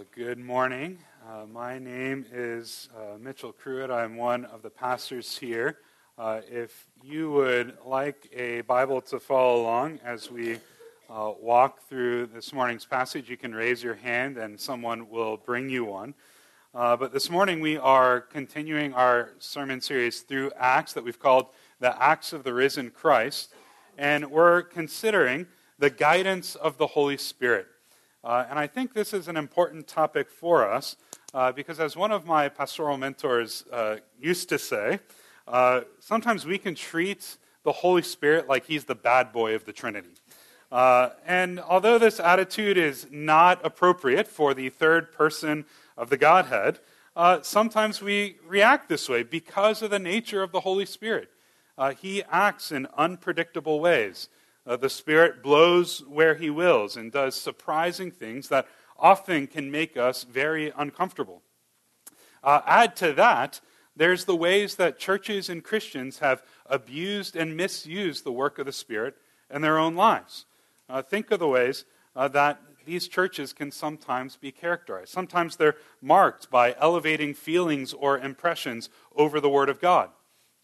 Well, good morning. Uh, my name is uh, Mitchell Cruitt. I'm one of the pastors here. Uh, if you would like a Bible to follow along as we uh, walk through this morning's passage, you can raise your hand and someone will bring you one. Uh, but this morning we are continuing our sermon series through Acts that we've called the Acts of the Risen Christ. And we're considering the guidance of the Holy Spirit. Uh, and I think this is an important topic for us uh, because, as one of my pastoral mentors uh, used to say, uh, sometimes we can treat the Holy Spirit like he's the bad boy of the Trinity. Uh, and although this attitude is not appropriate for the third person of the Godhead, uh, sometimes we react this way because of the nature of the Holy Spirit. he acts in unpredictable ways. Uh, the Spirit blows where He wills and does surprising things that often can make us very uncomfortable. Uh, add to that, there's the ways that churches and Christians have abused and misused the work of the Spirit in their own lives. Uh, think of the ways uh, that these churches can sometimes be characterized. Sometimes they're marked by elevating feelings or impressions over the Word of God.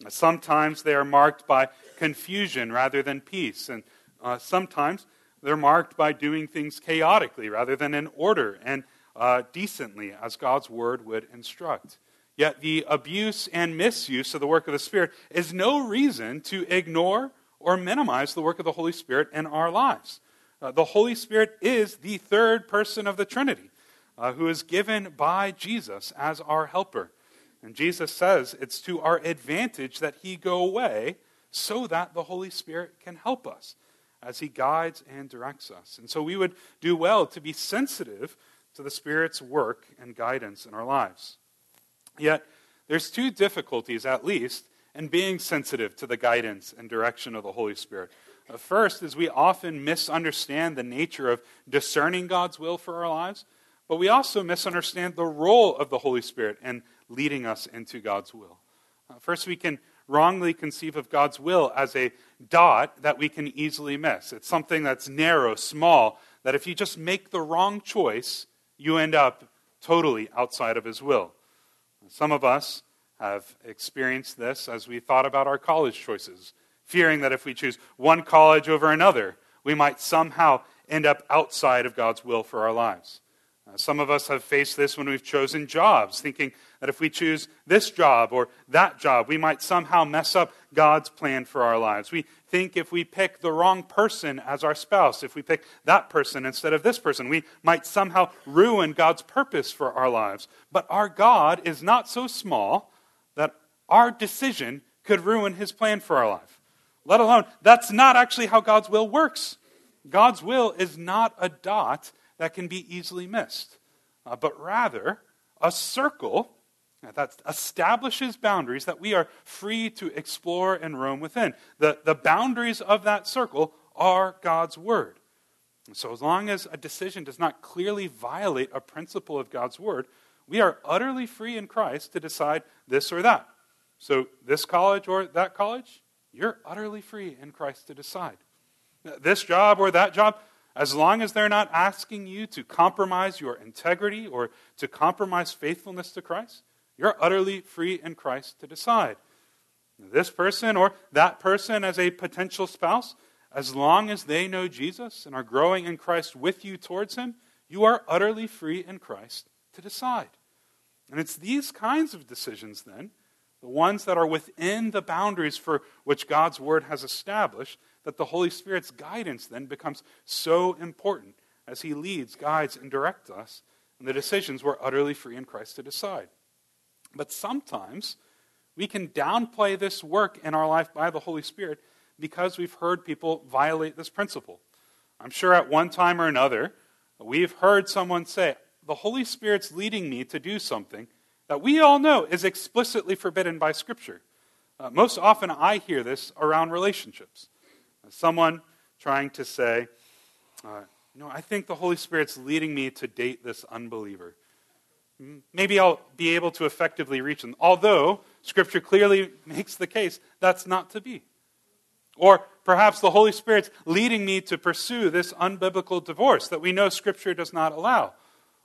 Sometimes they are marked by confusion rather than peace. And uh, sometimes they're marked by doing things chaotically rather than in order and uh, decently, as God's word would instruct. Yet the abuse and misuse of the work of the Spirit is no reason to ignore or minimize the work of the Holy Spirit in our lives. Uh, the Holy Spirit is the third person of the Trinity, uh, who is given by Jesus as our helper. And Jesus says it's to our advantage that he go away so that the Holy Spirit can help us as he guides and directs us. And so we would do well to be sensitive to the Spirit's work and guidance in our lives. Yet, there's two difficulties, at least, in being sensitive to the guidance and direction of the Holy Spirit. Uh, first is we often misunderstand the nature of discerning God's will for our lives, but we also misunderstand the role of the Holy Spirit in leading us into God's will. Uh, first, we can wrongly conceive of God's will as a dot that we can easily miss. It's something that's narrow, small, that if you just make the wrong choice, you end up totally outside of His will. Some of us have experienced this as we thought about our college choices, fearing that if we choose one college over another, we might somehow end up outside of God's will for our lives. Uh, some of us have faced this when we've chosen jobs, thinking that if we choose this job or that job, we might somehow mess up God's plan for our lives. We think if we pick the wrong person as our spouse, if we pick that person instead of this person, we might somehow ruin God's purpose for our lives. But our God is not so small that our decision could ruin his plan for our life. Let alone, that's not actually how God's will works. God's will is not a dot that can be easily missed, uh, but rather a circle that establishes boundaries that we are free to explore and roam within. The, the boundaries of that circle are God's Word. so, as long as a decision does not clearly violate a principle of God's Word, we are utterly free in Christ to decide this or that. So, this college or that college, you're utterly free in Christ to decide. This job or that job, as long as they're not asking you to compromise your integrity or to compromise faithfulness to Christ, you're utterly free in Christ to decide. This person or that person as a potential spouse, as long as they know Jesus and are growing in Christ with you towards Him, you are utterly free in Christ to decide. And it's these kinds of decisions, then, the ones that are within the boundaries for which God's Word has established, that the Holy Spirit's guidance then becomes so important as He leads, guides, and directs us in the decisions we're utterly free in Christ to decide. But sometimes we can downplay this work in our life by the Holy Spirit because we've heard people violate this principle. I'm sure at one time or another, we've heard someone say, The Holy Spirit's leading me to do something that we all know is explicitly forbidden by Scripture. Uh, most often I hear this around relationships. Someone trying to say, uh, you know, I think the Holy Spirit's leading me to date this unbeliever. Maybe I'll be able to effectively reach them. Although Scripture clearly makes the case that's not to be. Or perhaps the Holy Spirit's leading me to pursue this unbiblical divorce that we know Scripture does not allow.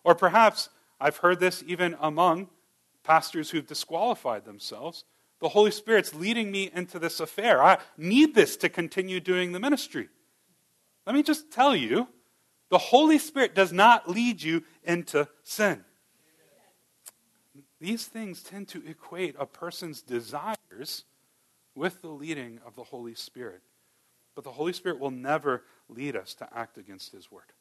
Or perhaps I've heard this even among pastors who've disqualified themselves. The Holy Spirit's leading me into this affair. I need this to continue doing the ministry. Let me just tell you the Holy Spirit does not lead you into sin. These things tend to equate a person's desires with the leading of the Holy Spirit. But the Holy Spirit will never lead us to act against His word.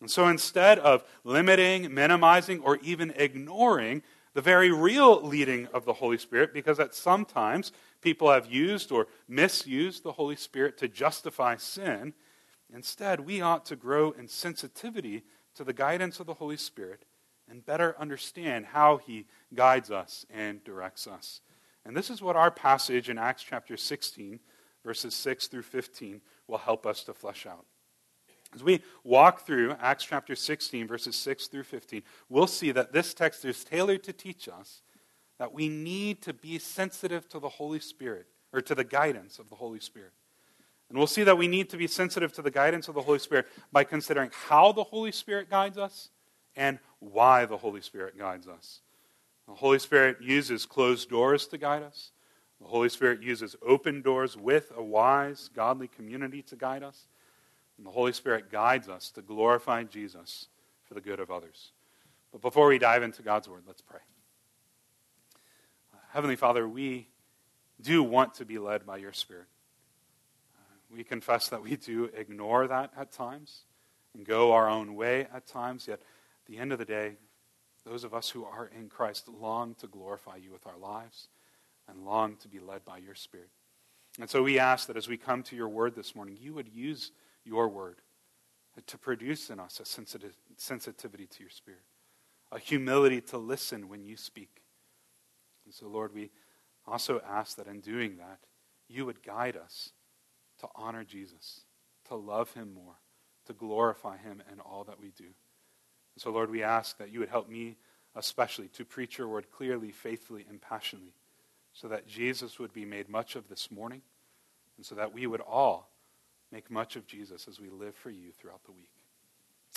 And so instead of limiting, minimizing, or even ignoring the very real leading of the Holy Spirit, because at sometimes people have used or misused the Holy Spirit to justify sin, Instead, we ought to grow in sensitivity to the guidance of the Holy Spirit and better understand how he guides us and directs us. And this is what our passage in Acts chapter 16, verses 6 through 15, will help us to flesh out. As we walk through Acts chapter 16, verses 6 through 15, we'll see that this text is tailored to teach us that we need to be sensitive to the Holy Spirit, or to the guidance of the Holy Spirit. And we'll see that we need to be sensitive to the guidance of the Holy Spirit by considering how the Holy Spirit guides us and why the Holy Spirit guides us. The Holy Spirit uses closed doors to guide us. The Holy Spirit uses open doors with a wise, godly community to guide us. And the Holy Spirit guides us to glorify Jesus for the good of others. But before we dive into God's Word, let's pray. Uh, Heavenly Father, we do want to be led by your Spirit. Uh, we confess that we do ignore that at times and go our own way at times, yet at the end of the day, those of us who are in Christ long to glorify you with our lives and long to be led by your Spirit. And so we ask that as we come to your word this morning, you would use your word to produce in us a sensitivity to your Spirit, a humility to listen when you speak. And so, Lord, we also ask that in doing that, you would guide us to honor Jesus, to love him more, to glorify him in all that we do. And so, Lord, we ask that you would help me especially to preach your word clearly, faithfully, and passionately, so that Jesus would be made much of this morning, and so that we would all make much of Jesus as we live for you throughout the week.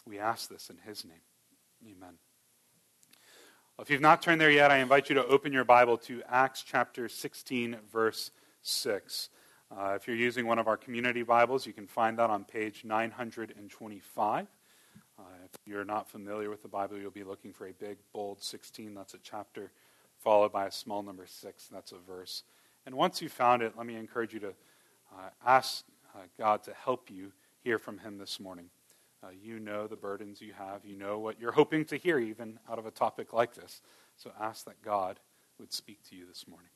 We ask this in his name. Amen. Well, if you've not turned there yet, I invite you to open your Bible to Acts chapter 16, verse 6. Uh, if you're using one of our community Bibles, you can find that on page 925. Uh, if you're not familiar with the Bible, you'll be looking for a big, bold 16. That's a chapter, followed by a small number 6. That's a verse. And once you've found it, let me encourage you to uh, ask God to help you hear from Him this morning. Uh, you know the burdens you have. You know what you're hoping to hear, even out of a topic like this. So ask that God would speak to you this morning.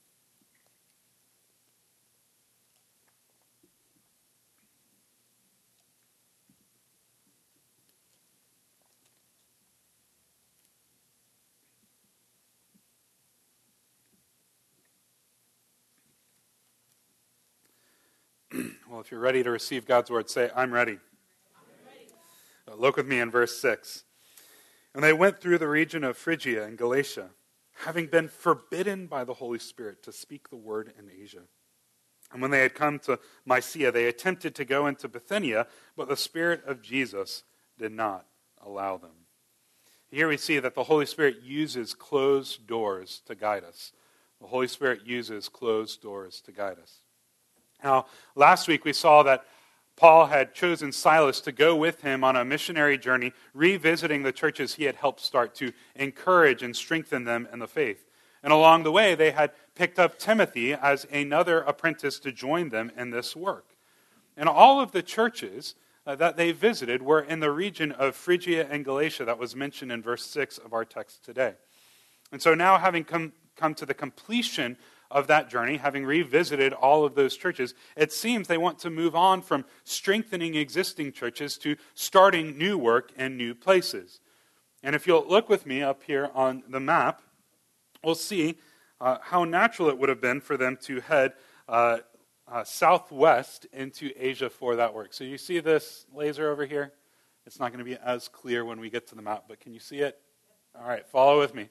Well, if you're ready to receive God's word, say, I'm ready. I'm ready. Uh, look with me in verse 6. And they went through the region of Phrygia and Galatia, having been forbidden by the Holy Spirit to speak the word in Asia. And when they had come to Mysia, they attempted to go into Bithynia, but the Spirit of Jesus did not allow them. Here we see that the Holy Spirit uses closed doors to guide us. The Holy Spirit uses closed doors to guide us. Now, last week we saw that Paul had chosen Silas to go with him on a missionary journey, revisiting the churches he had helped start to encourage and strengthen them in the faith. And along the way, they had picked up Timothy as another apprentice to join them in this work. And all of the churches uh, that they visited were in the region of Phrygia and Galatia that was mentioned in verse 6 of our text today. And so now, having come, come to the completion of that journey, having revisited all of those churches, it seems they want to move on from strengthening existing churches to starting new work in new places. And if you'll look with me up here on the map, we'll see uh, how natural it would have been for them to head uh, uh, southwest into Asia for that work. So you see this laser over here? It's not going to be as clear when we get to the map, but can you see it? All right, follow with me.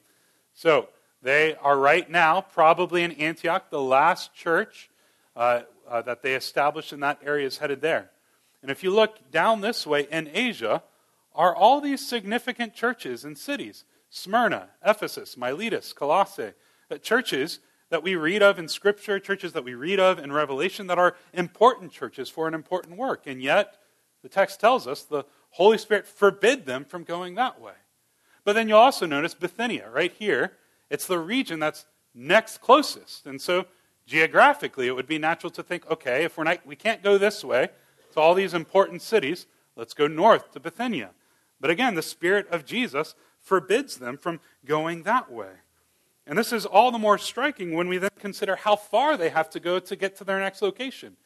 So they are right now probably in Antioch. The last church uh, uh, that they established in that area is headed there. And if you look down this way in Asia, are all these significant churches and cities Smyrna, Ephesus, Miletus, Colossae, uh, churches that we read of in Scripture, churches that we read of in Revelation that are important churches for an important work. And yet, the text tells us the Holy Spirit forbid them from going that way. But then you'll also notice Bithynia, right here. It's the region that's next closest. And so, geographically, it would be natural to think okay, if we're not, we can't go this way to all these important cities, let's go north to Bithynia. But again, the Spirit of Jesus forbids them from going that way. And this is all the more striking when we then consider how far they have to go to get to their next location.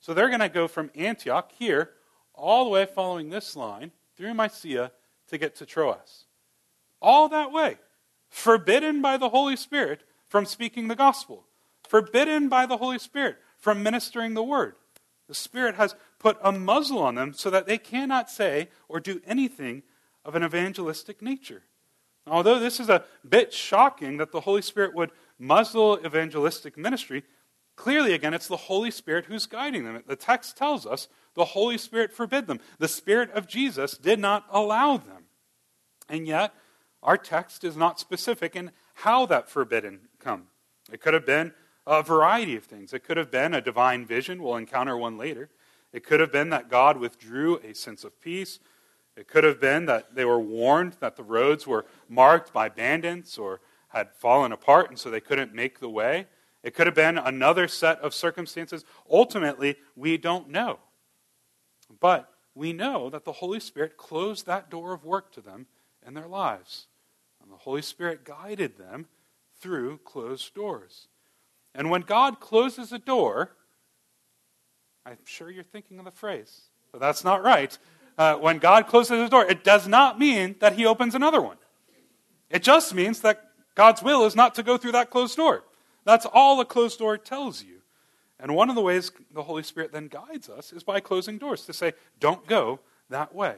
So they're going to go from Antioch here all the way following this line through Mysia to get to Troas. All that way. Forbidden by the Holy Spirit from speaking the gospel. Forbidden by the Holy Spirit from ministering the word. The Spirit has put a muzzle on them so that they cannot say or do anything of an evangelistic nature. Although this is a bit shocking that the Holy Spirit would muzzle evangelistic ministry, clearly, again, it's the Holy Spirit who's guiding them. The text tells us the Holy Spirit forbid them. The Spirit of Jesus did not allow them. And yet, our text is not specific in how that forbidden come. It could have been a variety of things. It could have been a divine vision. We'll encounter one later. It could have been that God withdrew a sense of peace. It could have been that they were warned that the roads were marked by bandits or had fallen apart and so they couldn't make the way. It could have been another set of circumstances. Ultimately, we don't know. But we know that the Holy Spirit closed that door of work to them in their lives. And the Holy Spirit guided them through closed doors. And when God closes a door, I'm sure you're thinking of the phrase, but that's not right uh, when God closes a door, it does not mean that he opens another one. It just means that God's will is not to go through that closed door. That's all a closed door tells you. And one of the ways the Holy Spirit then guides us is by closing doors to say, don't go that way.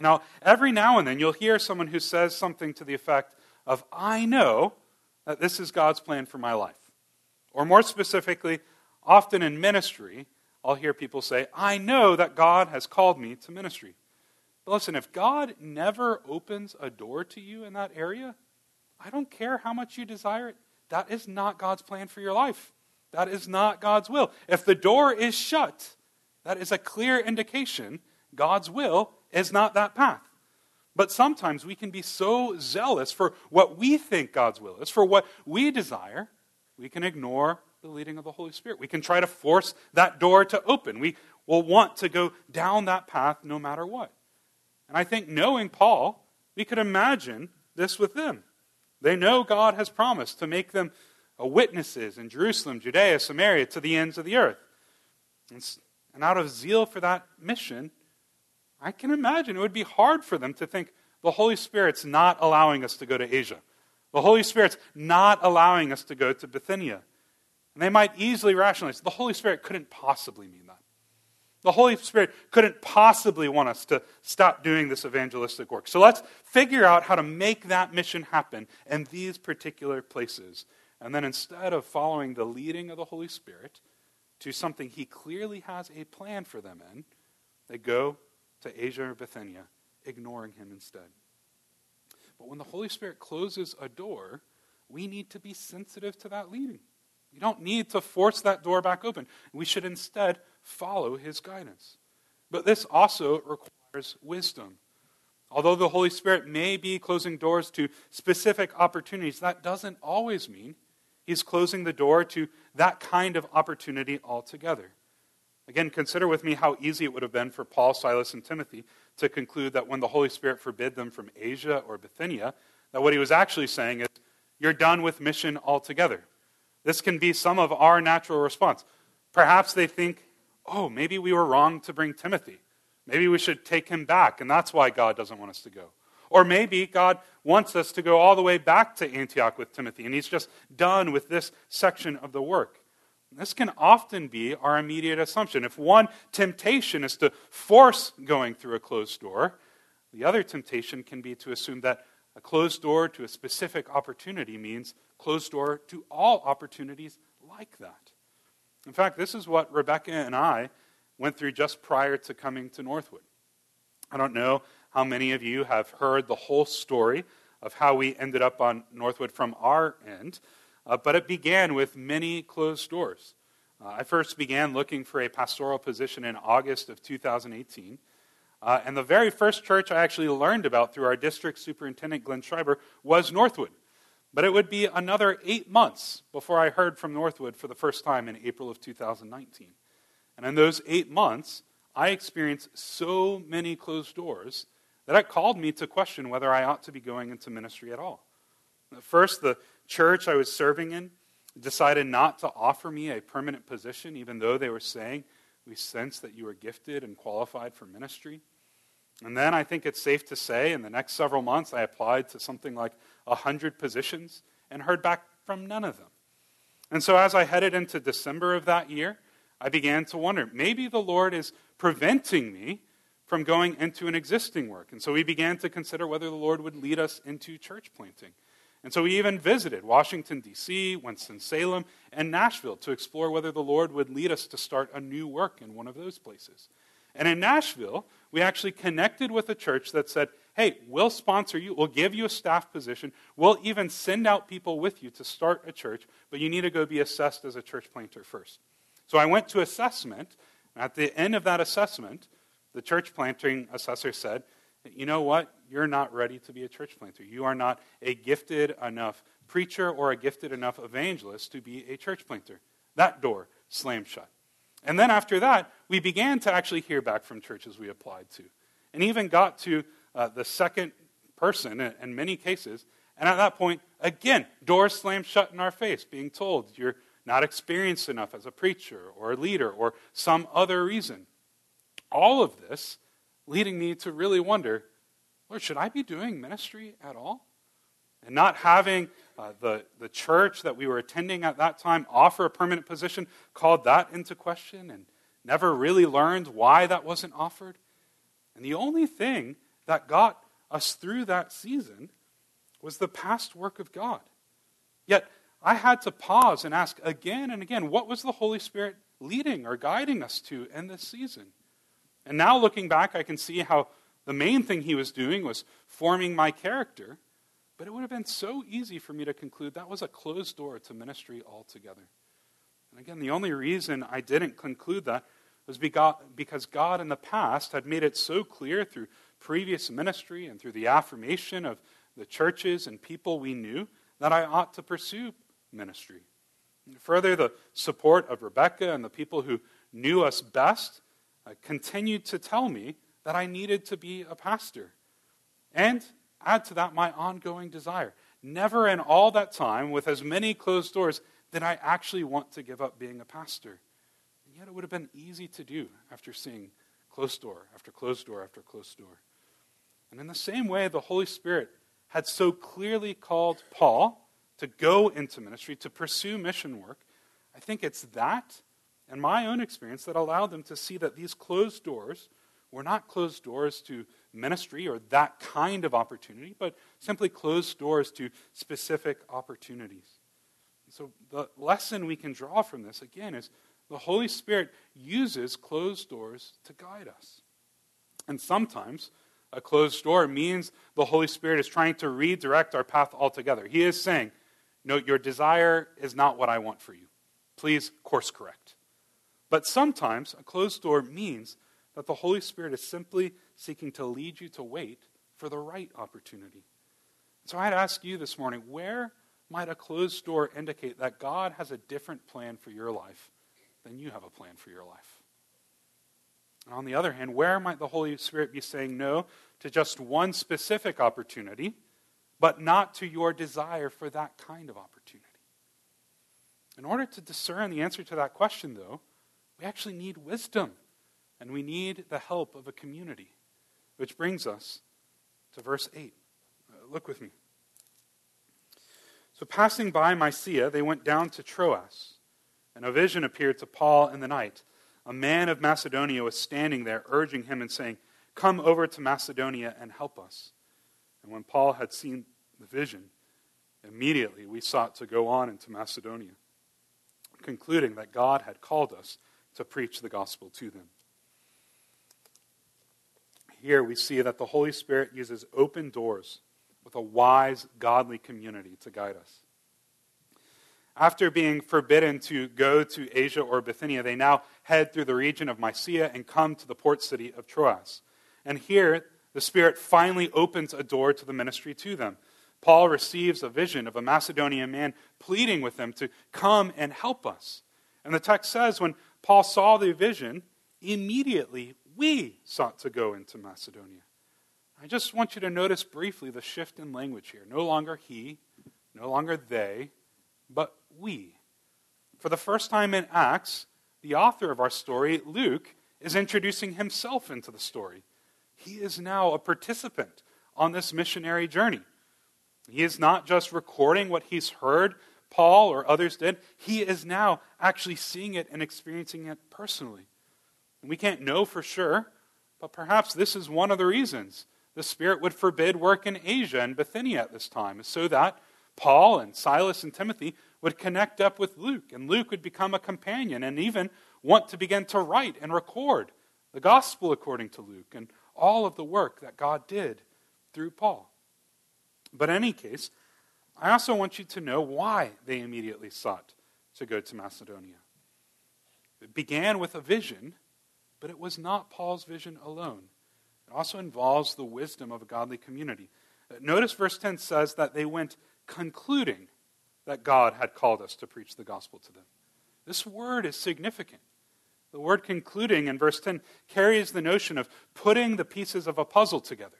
Now, every now and then you'll hear someone who says something to the effect of, I know that this is God's plan for my life. Or more specifically, often in ministry, I'll hear people say, I know that God has called me to ministry. But listen, if God never opens a door to you in that area, I don't care how much you desire it. That is not God's plan for your life. That is not God's will. If the door is shut, that is a clear indication God's will is not that path. But sometimes we can be so zealous for what we think God's will is, for what we desire, we can ignore the leading of the Holy Spirit. We can try to force that door to open. We will want to go down that path no matter what. And I think knowing Paul, we could imagine this with them. They know God has promised to make them witnesses in Jerusalem, Judea, Samaria, to the ends of the earth. And out of zeal for that mission, I can imagine it would be hard for them to think the Holy Spirit's not allowing us to go to Asia. The Holy Spirit's not allowing us to go to Bithynia. And they might easily rationalize the Holy Spirit couldn't possibly mean that. The Holy Spirit couldn't possibly want us to stop doing this evangelistic work. So let's figure out how to make that mission happen in these particular places. And then instead of following the leading of the Holy Spirit to something He clearly has a plan for them in, they go to Asia or Bithynia, ignoring Him instead. But when the Holy Spirit closes a door, we need to be sensitive to that leading. We don't need to force that door back open. We should instead follow his guidance. But this also requires wisdom. Although the Holy Spirit may be closing doors to specific opportunities, that doesn't always mean he's closing the door to that kind of opportunity altogether. Again, consider with me how easy it would have been for Paul, Silas, and Timothy to conclude that when the Holy Spirit forbid them from Asia or Bithynia, that what he was actually saying is, you're done with mission altogether. This can be some of our natural response. Perhaps they think, oh, maybe we were wrong to bring Timothy. Maybe we should take him back, and that's why God doesn't want us to go. Or maybe God wants us to go all the way back to Antioch with Timothy, and he's just done with this section of the work. This can often be our immediate assumption. If one temptation is to force going through a closed door, the other temptation can be to assume that a closed door to a specific opportunity means closed door to all opportunities like that. In fact, this is what Rebecca and I went through just prior to coming to Northwood. I don't know how many of you have heard the whole story of how we ended up on Northwood from our end, uh, but it began with many closed doors. Uh, I first began looking for a pastoral position in August of 2018. Uh, and the very first church I actually learned about through our district superintendent, Glenn Schreiber, was Northwood. But it would be another eight months before I heard from Northwood for the first time in April of 2019. And in those eight months, I experienced so many closed doors that it called me to question whether I ought to be going into ministry at all. First, the church I was serving in decided not to offer me a permanent position, even though they were saying, We sense that you are gifted and qualified for ministry. And then I think it's safe to say in the next several months, I applied to something like 100 positions and heard back from none of them. And so as I headed into December of that year, I began to wonder maybe the Lord is preventing me from going into an existing work. And so we began to consider whether the Lord would lead us into church planting. And so we even visited Washington, D.C., Winston-Salem, and Nashville to explore whether the Lord would lead us to start a new work in one of those places. And in Nashville, we actually connected with a church that said, hey, we'll sponsor you, we'll give you a staff position, we'll even send out people with you to start a church, but you need to go be assessed as a church planter first. So I went to assessment. At the end of that assessment, the church planting assessor said, you know what? You're not ready to be a church planter. You are not a gifted enough preacher or a gifted enough evangelist to be a church planter. That door slammed shut. And then after that, we began to actually hear back from churches we applied to. And even got to uh, the second person in, in many cases. And at that point, again, doors slammed shut in our face, being told you're not experienced enough as a preacher or a leader or some other reason. All of this leading me to really wonder Lord, should I be doing ministry at all? And not having uh, the, the church that we were attending at that time offer a permanent position called that into question and never really learned why that wasn't offered. And the only thing that got us through that season was the past work of God. Yet I had to pause and ask again and again what was the Holy Spirit leading or guiding us to in this season? And now looking back, I can see how the main thing he was doing was forming my character. But it would have been so easy for me to conclude that was a closed door to ministry altogether. And again, the only reason I didn't conclude that was because God in the past had made it so clear through previous ministry and through the affirmation of the churches and people we knew that I ought to pursue ministry. And further, the support of Rebecca and the people who knew us best uh, continued to tell me that I needed to be a pastor. And add to that my ongoing desire. Never in all that time, with as many closed doors, did I actually want to give up being a pastor. And yet it would have been easy to do after seeing closed door after closed door after closed door. And in the same way, the Holy Spirit had so clearly called Paul to go into ministry, to pursue mission work. I think it's that and my own experience that allowed them to see that these closed doors were not closed doors to ministry or that kind of opportunity, but simply closed doors to specific opportunities. So, the lesson we can draw from this, again, is the Holy Spirit uses closed doors to guide us. And sometimes a closed door means the Holy Spirit is trying to redirect our path altogether. He is saying, No, your desire is not what I want for you. Please course correct. But sometimes a closed door means that the Holy Spirit is simply seeking to lead you to wait for the right opportunity. So I'd ask you this morning where might a closed door indicate that God has a different plan for your life than you have a plan for your life? And on the other hand, where might the Holy Spirit be saying no to just one specific opportunity, but not to your desire for that kind of opportunity? In order to discern the answer to that question, though, we actually need wisdom and we need the help of a community. Which brings us to verse 8. Uh, look with me. So, passing by Mysia, they went down to Troas, and a vision appeared to Paul in the night. A man of Macedonia was standing there, urging him and saying, Come over to Macedonia and help us. And when Paul had seen the vision, immediately we sought to go on into Macedonia, concluding that God had called us to preach the gospel to them. Here we see that the Holy Spirit uses open doors with a wise, godly community to guide us. After being forbidden to go to Asia or Bithynia, they now head through the region of Mysia and come to the port city of Troas. And here, the Spirit finally opens a door to the ministry to them. Paul receives a vision of a Macedonian man pleading with them to come and help us. And the text says when Paul saw the vision, immediately we sought to go into Macedonia. I just want you to notice briefly the shift in language here. No longer he, no longer they, but we. For the first time in Acts, the author of our story, Luke, is introducing himself into the story. He is now a participant on this missionary journey. He is not just recording what he's heard Paul or others did, he is now actually seeing it and experiencing it personally. And we can't know for sure, but perhaps this is one of the reasons the Spirit would forbid work in Asia and Bithynia at this time, so that Paul and Silas and Timothy would connect up with Luke, and Luke would become a companion and even want to begin to write and record the gospel according to Luke and all of the work that God did through Paul. But in any case, I also want you to know why they immediately sought to go to Macedonia. It began with a vision, but it was not Paul's vision alone. It also involves the wisdom of a godly community. Uh, notice verse 10 says that they went concluding that God had called us to preach the gospel to them. This word is significant. The word concluding in verse 10 carries the notion of putting the pieces of a puzzle together.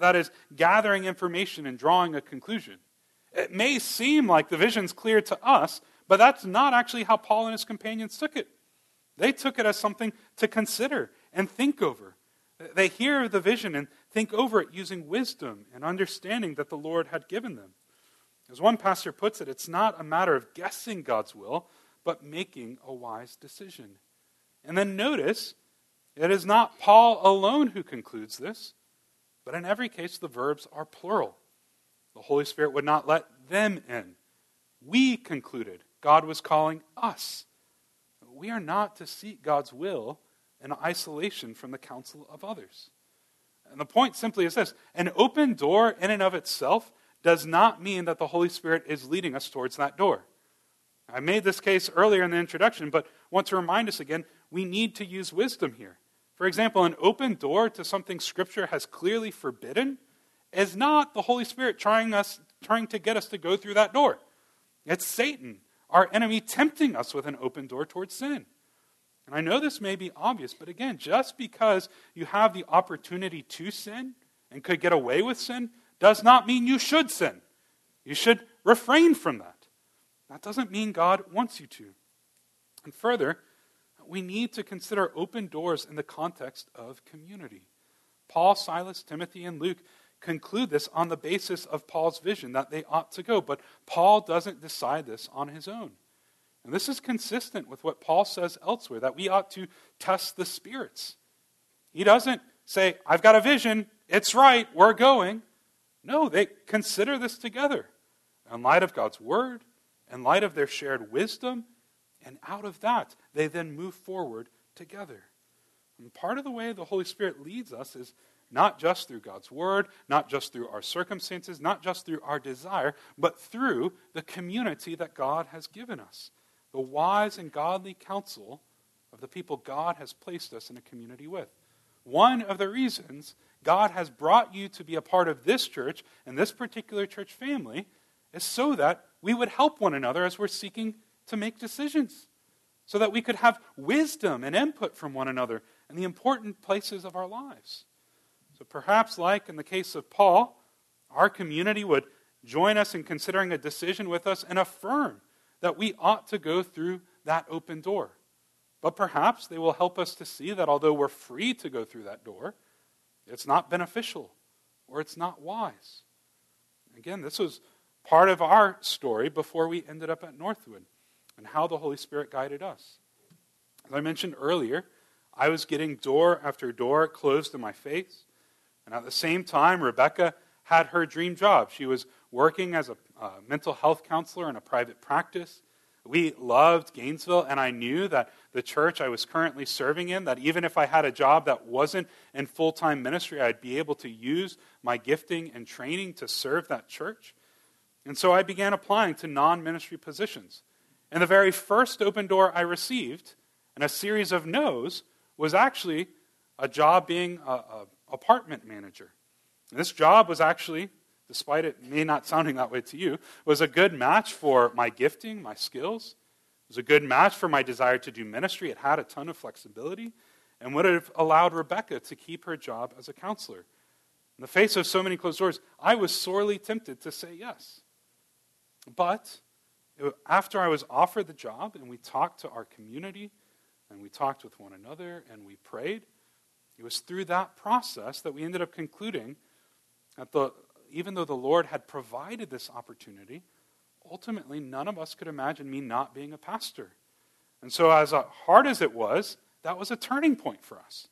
That is, gathering information and drawing a conclusion. It may seem like the vision's clear to us, but that's not actually how Paul and his companions took it. They took it as something to consider and think over. They hear the vision and think over it using wisdom and understanding that the Lord had given them. As one pastor puts it, it's not a matter of guessing God's will, but making a wise decision. And then notice, it is not Paul alone who concludes this, but in every case, the verbs are plural. The Holy Spirit would not let them in. We concluded God was calling us. We are not to seek God's will in isolation from the counsel of others. And the point simply is this an open door in and of itself does not mean that the Holy Spirit is leading us towards that door. I made this case earlier in the introduction, but want to remind us again we need to use wisdom here. For example, an open door to something Scripture has clearly forbidden is not the Holy Spirit trying, us, trying to get us to go through that door. It's Satan, our enemy, tempting us with an open door towards sin. And I know this may be obvious, but again, just because you have the opportunity to sin and could get away with sin does not mean you should sin. You should refrain from that. That doesn't mean God wants you to. And further, we need to consider open doors in the context of community. Paul, Silas, Timothy, and Luke conclude this on the basis of Paul's vision that they ought to go. But Paul doesn't decide this on his own. And this is consistent with what Paul says elsewhere that we ought to test the spirits. He doesn't say, I've got a vision, it's right, we're going. No, they consider this together in light of God's word, in light of their shared wisdom, and out of that, they then move forward together. And part of the way the Holy Spirit leads us is not just through God's word, not just through our circumstances, not just through our desire, but through the community that God has given us. The wise and godly counsel of the people God has placed us in a community with. One of the reasons God has brought you to be a part of this church and this particular church family is so that we would help one another as we're seeking to make decisions, so that we could have wisdom and input from one another in the important places of our lives. So perhaps, like in the case of Paul, our community would join us in considering a decision with us and affirm that we ought to go through that open door. But perhaps they will help us to see that although we're free to go through that door, it's not beneficial or it's not wise. Again, this was part of our story before we ended up at Northwood and how the Holy Spirit guided us. As I mentioned earlier, I was getting door after door closed in my face. And at the same time, Rebecca had her dream job. She was working as a uh, mental health counselor in a private practice. We loved Gainesville, and I knew that the church I was currently serving in, that even if I had a job that wasn't in full time ministry, I'd be able to use my gifting and training to serve that church. And so I began applying to non ministry positions. And the very first open door I received, and a series of no's, was actually a job being an apartment manager. And this job was actually despite it may not sounding that way to you, was a good match for my gifting, my skills. It was a good match for my desire to do ministry. It had a ton of flexibility and would have allowed Rebecca to keep her job as a counselor. In the face of so many closed doors, I was sorely tempted to say yes. But after I was offered the job and we talked to our community and we talked with one another and we prayed, it was through that process that we ended up concluding that the even though the Lord had provided this opportunity, ultimately none of us could imagine me not being a pastor. And so, as hard as it was, that was a turning point for us.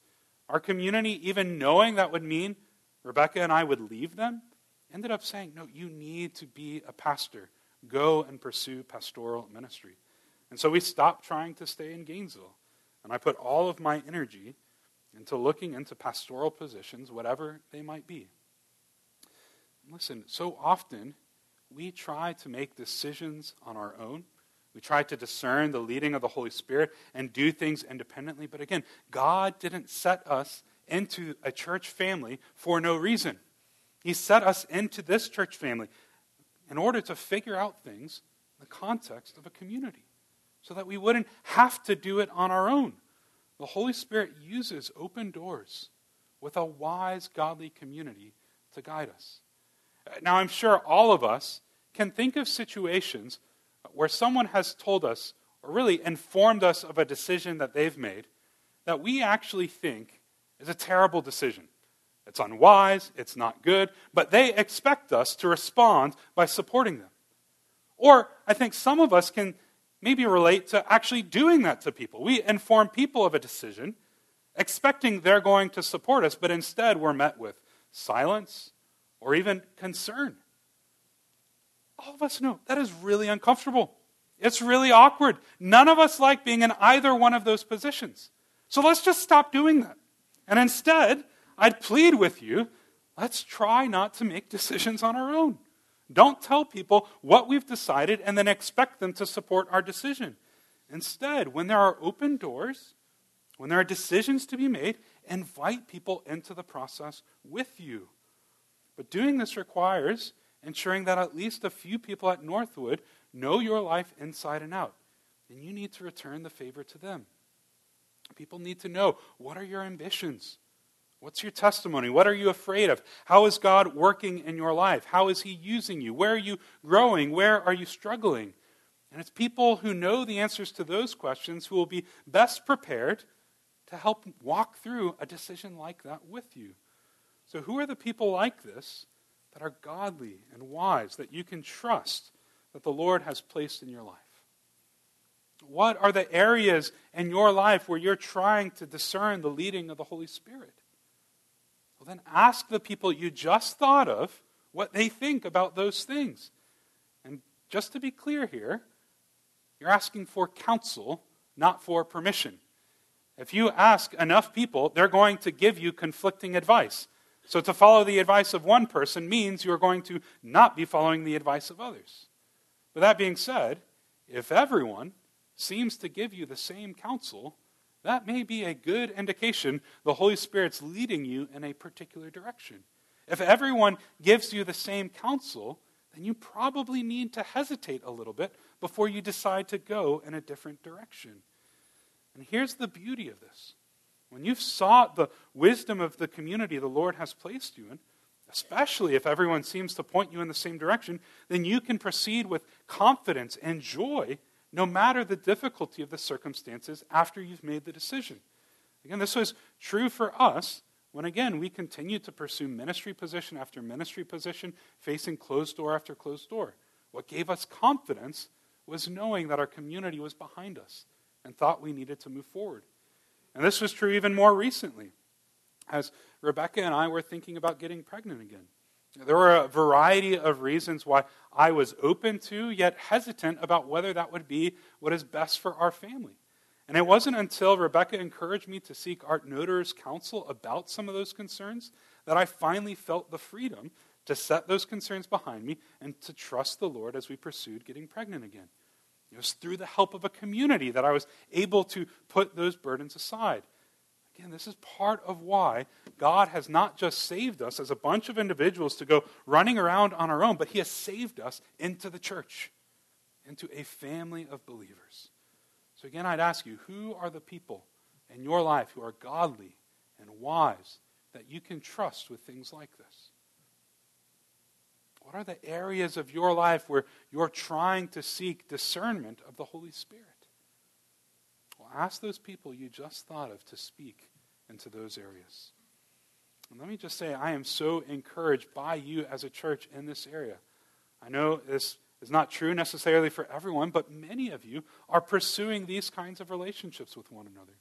Our community, even knowing that would mean Rebecca and I would leave them, ended up saying, No, you need to be a pastor. Go and pursue pastoral ministry. And so we stopped trying to stay in Gainesville. And I put all of my energy into looking into pastoral positions, whatever they might be. Listen, so often we try to make decisions on our own. We try to discern the leading of the Holy Spirit and do things independently. But again, God didn't set us into a church family for no reason. He set us into this church family in order to figure out things in the context of a community so that we wouldn't have to do it on our own. The Holy Spirit uses open doors with a wise, godly community to guide us. Now, I'm sure all of us can think of situations where someone has told us, or really informed us of a decision that they've made, that we actually think is a terrible decision. It's unwise, it's not good, but they expect us to respond by supporting them. Or I think some of us can maybe relate to actually doing that to people. We inform people of a decision, expecting they're going to support us, but instead we're met with silence or even concern. All of us know that is really uncomfortable. It's really awkward. None of us like being in either one of those positions. So let's just stop doing that. And instead, I'd plead with you let's try not to make decisions on our own. Don't tell people what we've decided and then expect them to support our decision. Instead, when there are open doors, when there are decisions to be made, invite people into the process with you. But doing this requires ensuring that at least a few people at Northwood know your life inside and out. And you need to return the favor to them. People need to know what are your ambitions? What's your testimony? What are you afraid of? How is God working in your life? How is He using you? Where are you growing? Where are you struggling? And it's people who know the answers to those questions who will be best prepared to help walk through a decision like that with you. So, who are the people like this that are godly and wise that you can trust that the Lord has placed in your life? What are the areas in your life where you're trying to discern the leading of the Holy Spirit? Well, then ask the people you just thought of what they think about those things. And just to be clear here, you're asking for counsel, not for permission. If you ask enough people, they're going to give you conflicting advice. So to follow the advice of one person means you're going to not be following the advice of others. But that being said, if everyone seems to give you the same counsel, that may be a good indication the Holy Spirit's leading you in a particular direction. If everyone gives you the same counsel, then you probably need to hesitate a little bit before you decide to go in a different direction. And here's the beauty of this when you've sought the wisdom of the community the Lord has placed you in, especially if everyone seems to point you in the same direction, then you can proceed with confidence and joy no matter the difficulty of the circumstances after you've made the decision. Again, this was true for us when, again, we continued to pursue ministry position after ministry position, facing closed door after closed door. What gave us confidence was knowing that our community was behind us and thought we needed to move forward. And this was true even more recently, as Rebecca and I were thinking about getting pregnant again. There were a variety of reasons why I was open to, yet hesitant about whether that would be what is best for our family. And it wasn't until Rebecca encouraged me to seek Art Noter's counsel about some of those concerns that I finally felt the freedom to set those concerns behind me and to trust the Lord as we pursued getting pregnant again. It was through the help of a community that I was able to put those burdens aside. Again, this is part of why God has not just saved us as a bunch of individuals to go running around on our own, but He has saved us into the church, into a family of believers. So, again, I'd ask you who are the people in your life who are godly and wise that you can trust with things like this? What are the areas of your life where you're trying to seek discernment of the Holy Spirit? Ask those people you just thought of to speak into those areas. And let me just say, I am so encouraged by you as a church in this area. I know this is not true necessarily for everyone, but many of you are pursuing these kinds of relationships with one another.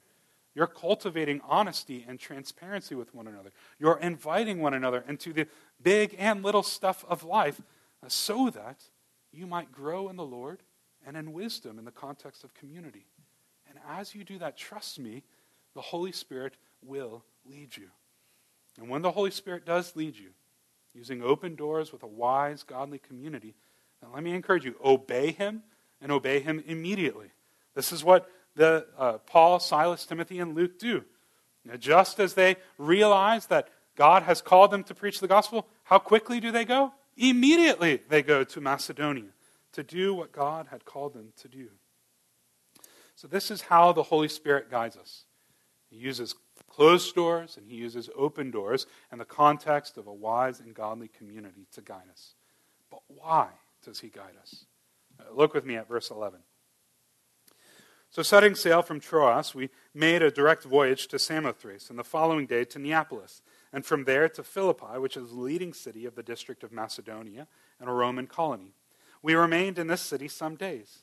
You're cultivating honesty and transparency with one another. You're inviting one another into the big and little stuff of life uh, so that you might grow in the Lord and in wisdom in the context of community. And as you do that, trust me, the Holy Spirit will lead you. And when the Holy Spirit does lead you, using open doors with a wise, godly community, now, let me encourage you obey him and obey him immediately. This is what the, uh, Paul, Silas, Timothy, and Luke do. Now, just as they realize that God has called them to preach the gospel, how quickly do they go? Immediately they go to Macedonia to do what God had called them to do. So, this is how the Holy Spirit guides us. He uses closed doors and he uses open doors in the context of a wise and godly community to guide us. But why? does he guide us? Uh, look with me at verse 11. So, setting sail from Troas, we made a direct voyage to Samothrace, and the following day to Neapolis, and from there to Philippi, which is the leading city of the district of Macedonia and a Roman colony. We remained in this city some days,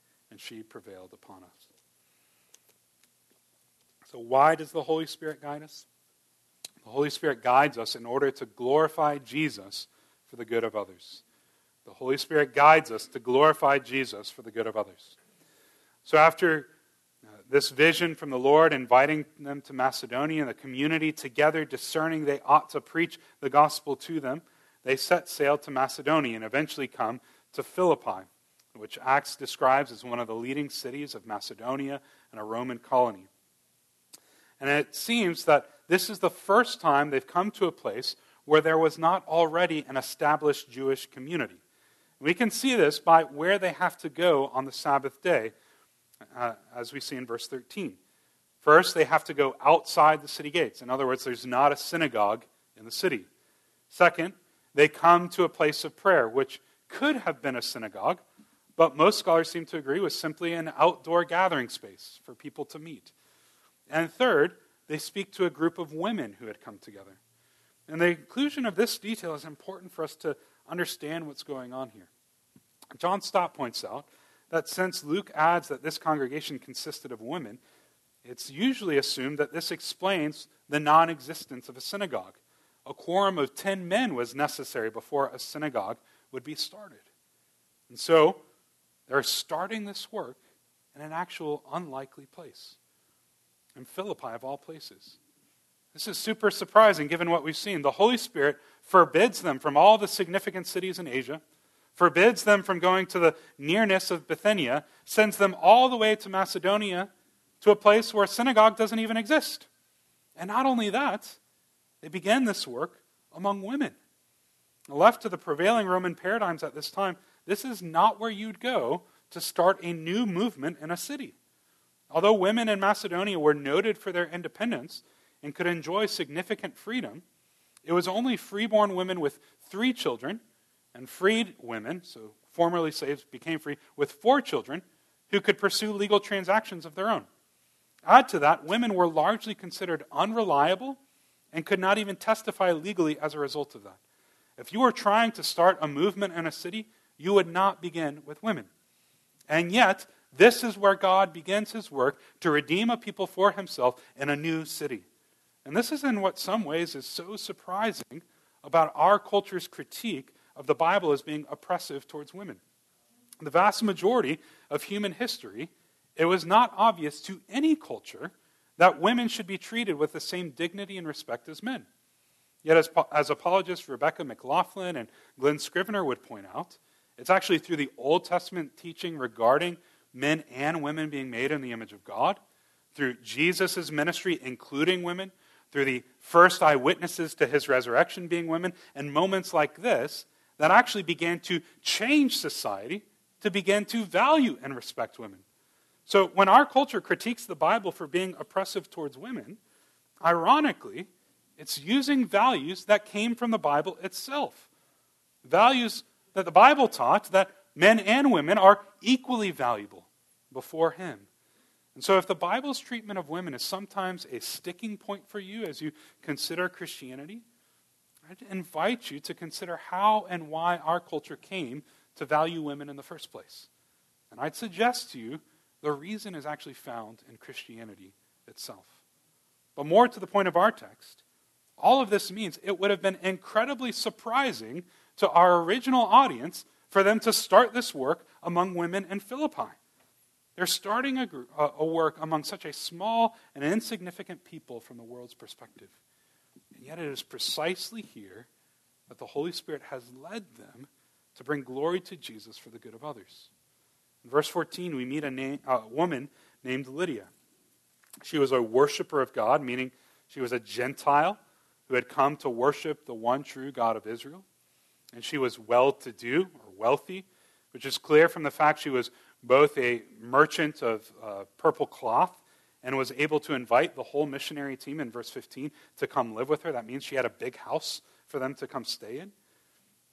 And she prevailed upon us. So, why does the Holy Spirit guide us? The Holy Spirit guides us in order to glorify Jesus for the good of others. The Holy Spirit guides us to glorify Jesus for the good of others. So, after uh, this vision from the Lord, inviting them to Macedonia and the community together, discerning they ought to preach the gospel to them, they set sail to Macedonia and eventually come to Philippi, which Acts describes as one of the leading cities of Macedonia and a Roman colony. And it seems that this is the first time they've come to a place where there was not already an established Jewish community. We can see this by where they have to go on the Sabbath day, uh, as we see in verse 13. First, they have to go outside the city gates. In other words, there's not a synagogue in the city. Second, they come to a place of prayer, which could have been a synagogue, but most scholars seem to agree was simply an outdoor gathering space for people to meet. And third, they speak to a group of women who had come together. And the inclusion of this detail is important for us to understand what's going on here. John Stott points out that since Luke adds that this congregation consisted of women, it's usually assumed that this explains the non existence of a synagogue. A quorum of 10 men was necessary before a synagogue would be started. And so, they're starting this work in an actual unlikely place in Philippi, of all places. This is super surprising given what we've seen. The Holy Spirit forbids them from all the significant cities in Asia, forbids them from going to the nearness of Bithynia, sends them all the way to Macedonia to a place where a synagogue doesn't even exist. And not only that, they began this work among women. Left to the prevailing Roman paradigms at this time, this is not where you'd go to start a new movement in a city. Although women in Macedonia were noted for their independence and could enjoy significant freedom, it was only freeborn women with three children and freed women, so formerly slaves became free, with four children who could pursue legal transactions of their own. Add to that, women were largely considered unreliable and could not even testify legally as a result of that. If you were trying to start a movement in a city, you would not begin with women. And yet, this is where God begins his work to redeem a people for himself in a new city. And this is in what some ways is so surprising about our culture's critique of the Bible as being oppressive towards women. The vast majority of human history, it was not obvious to any culture that women should be treated with the same dignity and respect as men. Yet, as, as apologists Rebecca McLaughlin and Glen Scrivener would point out, it's actually through the Old Testament teaching regarding men and women being made in the image of God, through Jesus' ministry, including women, through the first eyewitnesses to his resurrection being women, and moments like this that actually began to change society to begin to value and respect women. So when our culture critiques the Bible for being oppressive towards women, ironically, it's using values that came from the Bible itself. Values that the Bible taught that men and women are equally valuable before Him. And so, if the Bible's treatment of women is sometimes a sticking point for you as you consider Christianity, I'd invite you to consider how and why our culture came to value women in the first place. And I'd suggest to you the reason is actually found in Christianity itself. But more to the point of our text, all of this means it would have been incredibly surprising to our original audience for them to start this work among women in Philippi. They're starting a, group, a, work among such a small and insignificant people from the world's perspective. And yet, it is precisely here that the Holy Spirit has led them to bring glory to Jesus for the good of others. In verse 14, we meet a, name, a woman named Lydia. She was a worshiper of God, meaning she was a Gentile who had come to worship the one true God of Israel. And she was well to do or wealthy, which is clear from the fact she was both a merchant of uh, purple cloth and was able to invite the whole missionary team in verse 15 to come live with her. That means she had a big house for them to come stay in.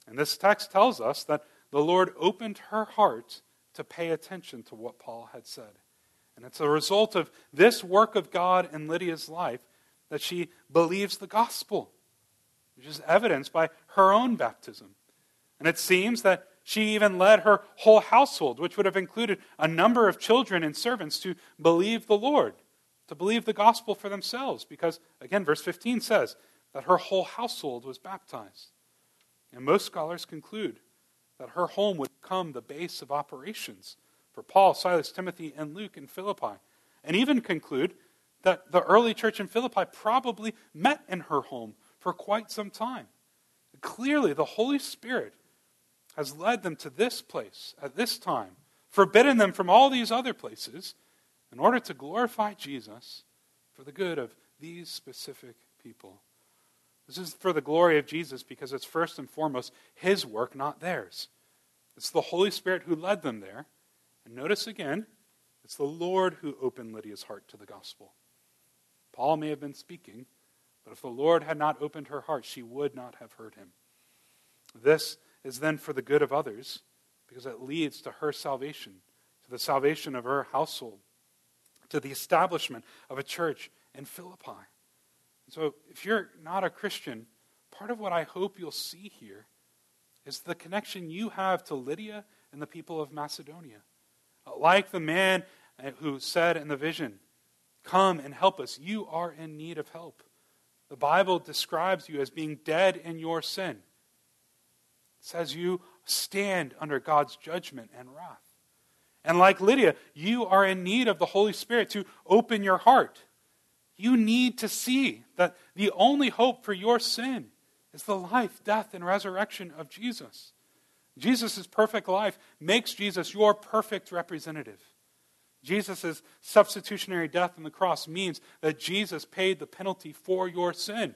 And this text tells us that the Lord opened her heart to pay attention to what Paul had said. And it's a result of this work of God in Lydia's life that she believes the gospel, which is evidenced by her own baptism. And it seems that she even led her whole household, which would have included a number of children and servants, to believe the Lord, to believe the gospel for themselves. Because, again, verse 15 says that her whole household was baptized. And most scholars conclude that her home would become the base of operations for Paul, Silas, Timothy, and Luke in Philippi. And even conclude that the early church in Philippi probably met in her home for quite some time. Clearly, the Holy Spirit has led them to this place at this time, forbidden them from all these other places, in order to glorify Jesus for the good of these specific people. This is for the glory of Jesus because it's first and foremost His work, not theirs. It's the Holy Spirit who led them there. And notice again, it's the Lord who opened Lydia's heart to the gospel. Paul may have been speaking, but if the Lord had not opened her heart, she would not have heard him. This is then for the good of others because it leads to her salvation, to the salvation of her household, to the establishment of a church in Philippi. So if you're not a Christian, part of what I hope you'll see here is the connection you have to Lydia and the people of Macedonia. Like the man who said in the vision, Come and help us. You are in need of help. The Bible describes you as being dead in your sin It says you stand under God's judgment and wrath. And like Lydia, you are in need of the Holy Spirit to open your heart. You need to see that the only hope for your sin is the life, death, and resurrection of Jesus. Jesus' perfect life makes Jesus your perfect representative. Jesus' substitutionary death on the cross means that Jesus paid the penalty for your sin.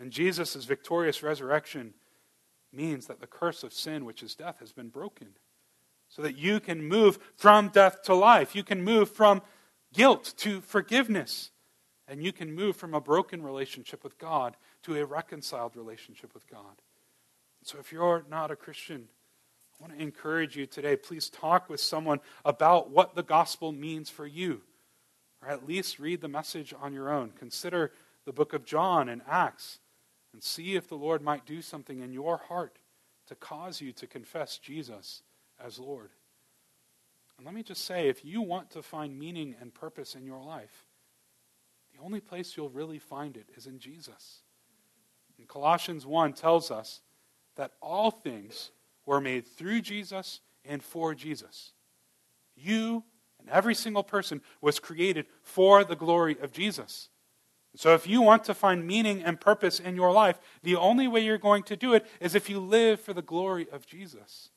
And Jesus' victorious resurrection means that the curse of sin, which is death, has been broken. So that you can move from death to life. You can move from guilt to forgiveness. And you can move from a broken relationship with God to a reconciled relationship with God. So if you're not a Christian, I want to encourage you today. Please talk with someone about what the gospel means for you. Or at least read the message on your own. Consider the book of John and Acts and see if the Lord might do something in your heart to cause you to confess Jesus as Lord. And let me just say if you want to find meaning and purpose in your life, the only place you'll really find it is in Jesus. And Colossians 1 tells us that all things were made through Jesus and for Jesus. You and every single person was created for the glory of Jesus. So if you want to find meaning and purpose in your life, the only way you're going to do it is if you live for the glory of Jesus,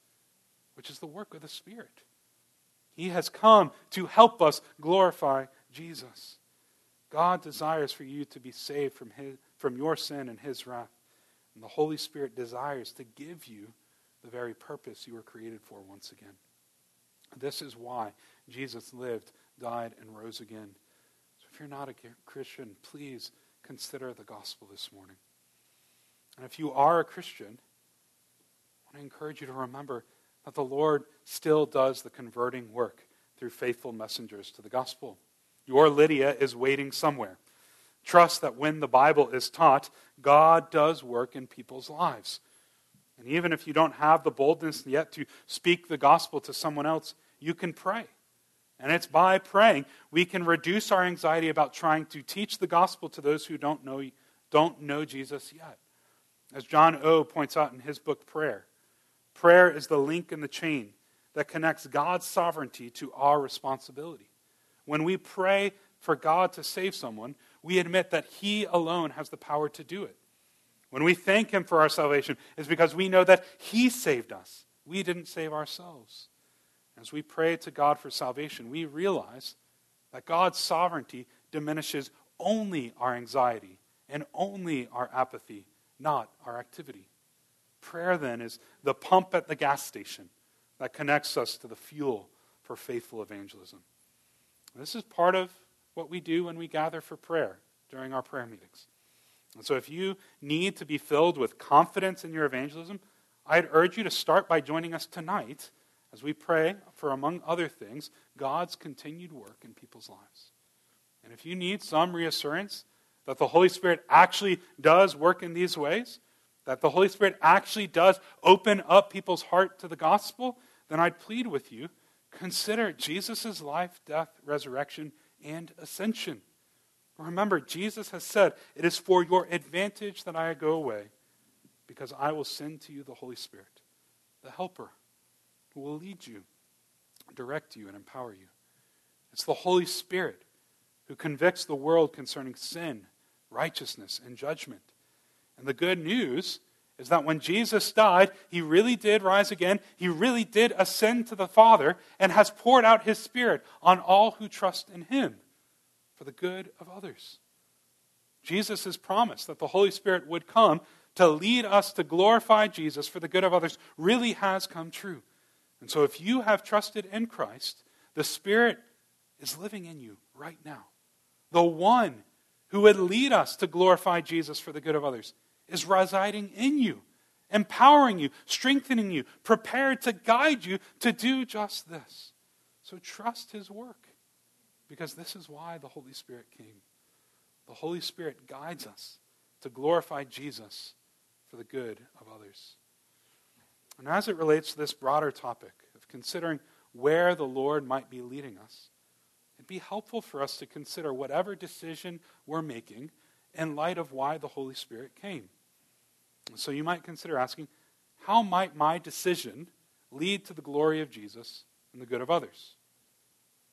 which is the work of the Spirit. He has come to help us glorify Jesus. God desires for you to be saved from, his, from your sin and his wrath. And the Holy Spirit desires to give you the very purpose you were created for once again. This is why Jesus lived, died, and rose again. So if you're not a Christian, please consider the gospel this morning. And if you are a Christian, I want to encourage you to remember that the Lord still does the converting work through faithful messengers to the gospel. Your Lydia is waiting somewhere. Trust that when the Bible is taught, God does work in people's lives. And even if you don't have the boldness yet to speak the gospel to someone else, you can pray. And it's by praying we can reduce our anxiety about trying to teach the gospel to those who don't know, don't know Jesus yet. As John O points out in his book, Prayer, prayer is the link in the chain that connects God's sovereignty to our responsibility. When we pray for God to save someone, we admit that He alone has the power to do it. When we thank Him for our salvation, it's because we know that He saved us. We didn't save ourselves. As we pray to God for salvation, we realize that God's sovereignty diminishes only our anxiety and only our apathy, not our activity. Prayer, then, is the pump at the gas station that connects us to the fuel for faithful evangelism. This is part of what we do when we gather for prayer during our prayer meetings. And so, if you need to be filled with confidence in your evangelism, I'd urge you to start by joining us tonight as we pray for, among other things, God's continued work in people's lives. And if you need some reassurance that the Holy Spirit actually does work in these ways, that the Holy Spirit actually does open up people's heart to the gospel, then I'd plead with you consider Jesus' life, death, resurrection, and ascension. Remember, Jesus has said, It is for your advantage that I go away, because I will send to you the Holy Spirit, the Helper, who will lead you, direct you, and empower you. It's the Holy Spirit who convicts the world concerning sin, righteousness, and judgment. And the good news is that when Jesus died, he really did rise again. He really did ascend to the Father and has poured out his Spirit on all who trust in him for the good of others. Jesus has promised that the Holy Spirit would come to lead us to glorify Jesus for the good of others really has come true. And so if you have trusted in Christ, the Spirit is living in you right now. The one who would lead us to glorify Jesus for the good of others is residing in you, empowering you, strengthening you, prepared to guide you to do just this. So trust his work because this is why the Holy Spirit came. The Holy Spirit guides us to glorify Jesus for the good of others. And as it relates to this broader topic of considering where the Lord might be leading us, it'd be helpful for us to consider whatever decision we're making in light of why the Holy Spirit came. So you might consider asking, how might my decision lead to the glory of Jesus and the good of others?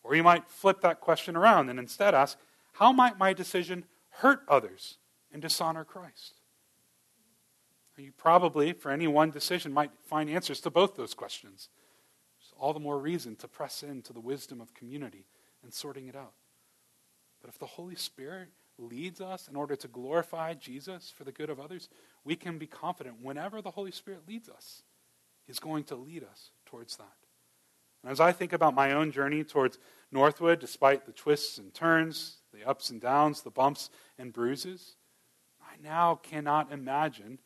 Or you might flip that question around and instead ask, how might my decision hurt others and dishonor Christ? You probably, for any one decision, might find answers to both those questions. All the more reason to press into the wisdom of community and sorting it out. But if the Holy Spirit leads us in order to glorify Jesus for the good of others, we can be confident whenever the Holy Spirit leads us, He's going to lead us towards that. As I think about my own journey towards Northwood, despite the twists and turns, the ups and downs, the bumps and bruises, I now cannot imagine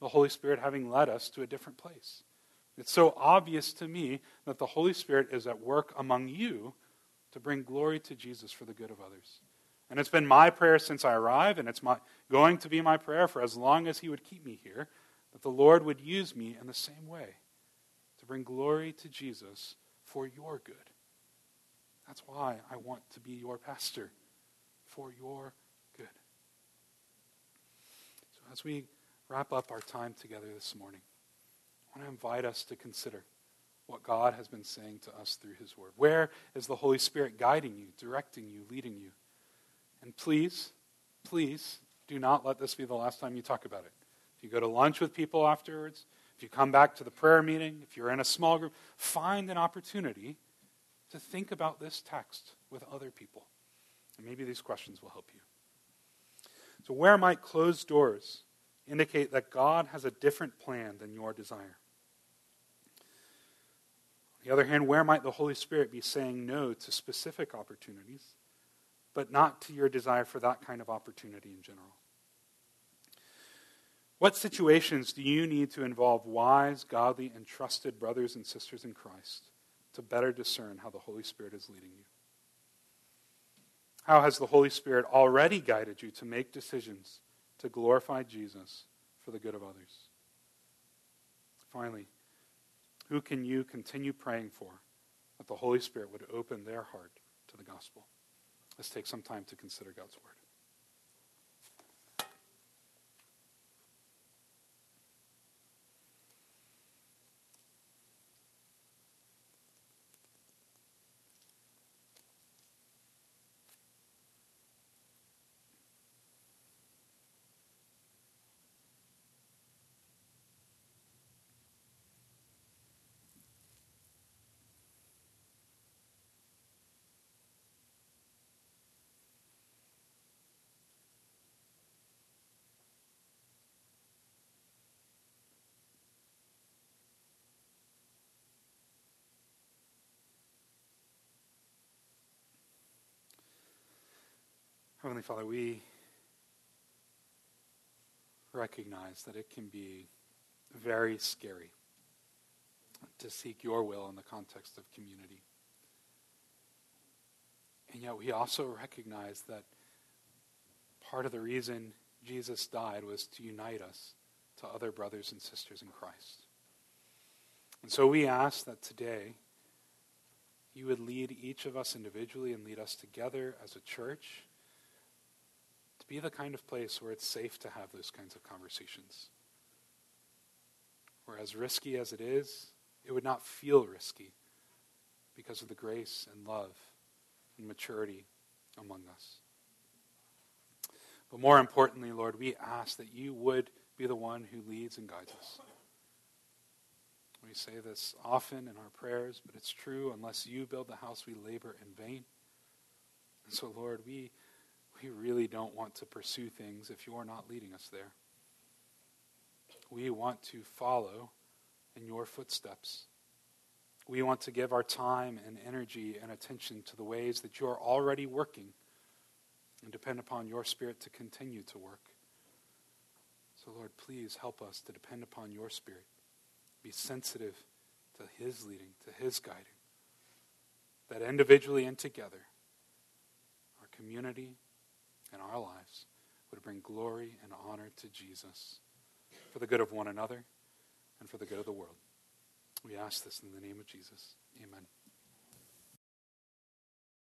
the Holy Spirit having led us to a different place. It's so obvious to me that the Holy Spirit is at work among you to bring glory to Jesus for the good of others. And it's been my prayer since I arrived, and it's my, going to be my prayer for as long as He would keep me here, that the Lord would use me in the same way to bring glory to Jesus for your good. That's why I want to be your pastor, for your good. So as we wrap up our time together this morning, I want to invite us to consider what God has been saying to us through His Word. Where is the Holy Spirit guiding you, directing you, leading you? And please, please do not let this be the last time you talk about it. If you go to lunch with people afterwards, if you come back to the prayer meeting, if you're in a small group, find an opportunity to think about this text with other people. And maybe these questions will help you. So, where might closed doors indicate that God has a different plan than your desire? On the other hand, where might the Holy Spirit be saying no to specific opportunities, but not to your desire for that kind of opportunity in general? What situations do you need to involve wise, godly, and trusted brothers and sisters in Christ to better discern how the Holy Spirit is leading you? How has the Holy Spirit already guided you to make decisions to glorify Jesus for the good of others? Finally, who can you continue praying for that the Holy Spirit would open their heart to the gospel? Let's take some time to consider God's word. Heavenly Father, we recognize that it can be very scary to seek your will in the context of community. And yet we also recognize that part of the reason Jesus died was to unite us to other brothers and sisters in Christ. And so we ask that today you would lead each of us individually and lead us together as a church be the kind of place where it's safe to have those kinds of conversations. Where, as risky as it is, it would not feel risky because of the grace and love and maturity among us. But more importantly, Lord, we ask that you would be the one who leads and guides us. We say this often in our prayers, but it's true. Unless you build the house, we labor in vain. And so, Lord, we we really don't want to pursue things if you're not leading us there. We want to follow in your footsteps. We want to give our time and energy and attention to the ways that you're already working and depend upon your Spirit to continue to work. So, Lord, please help us to depend upon your Spirit. Be sensitive to His leading, to His guiding. That individually and together, our community, in our lives would bring glory and honor to Jesus for the good of one another and for the good of the world. We ask this in the name of Jesus. Amen.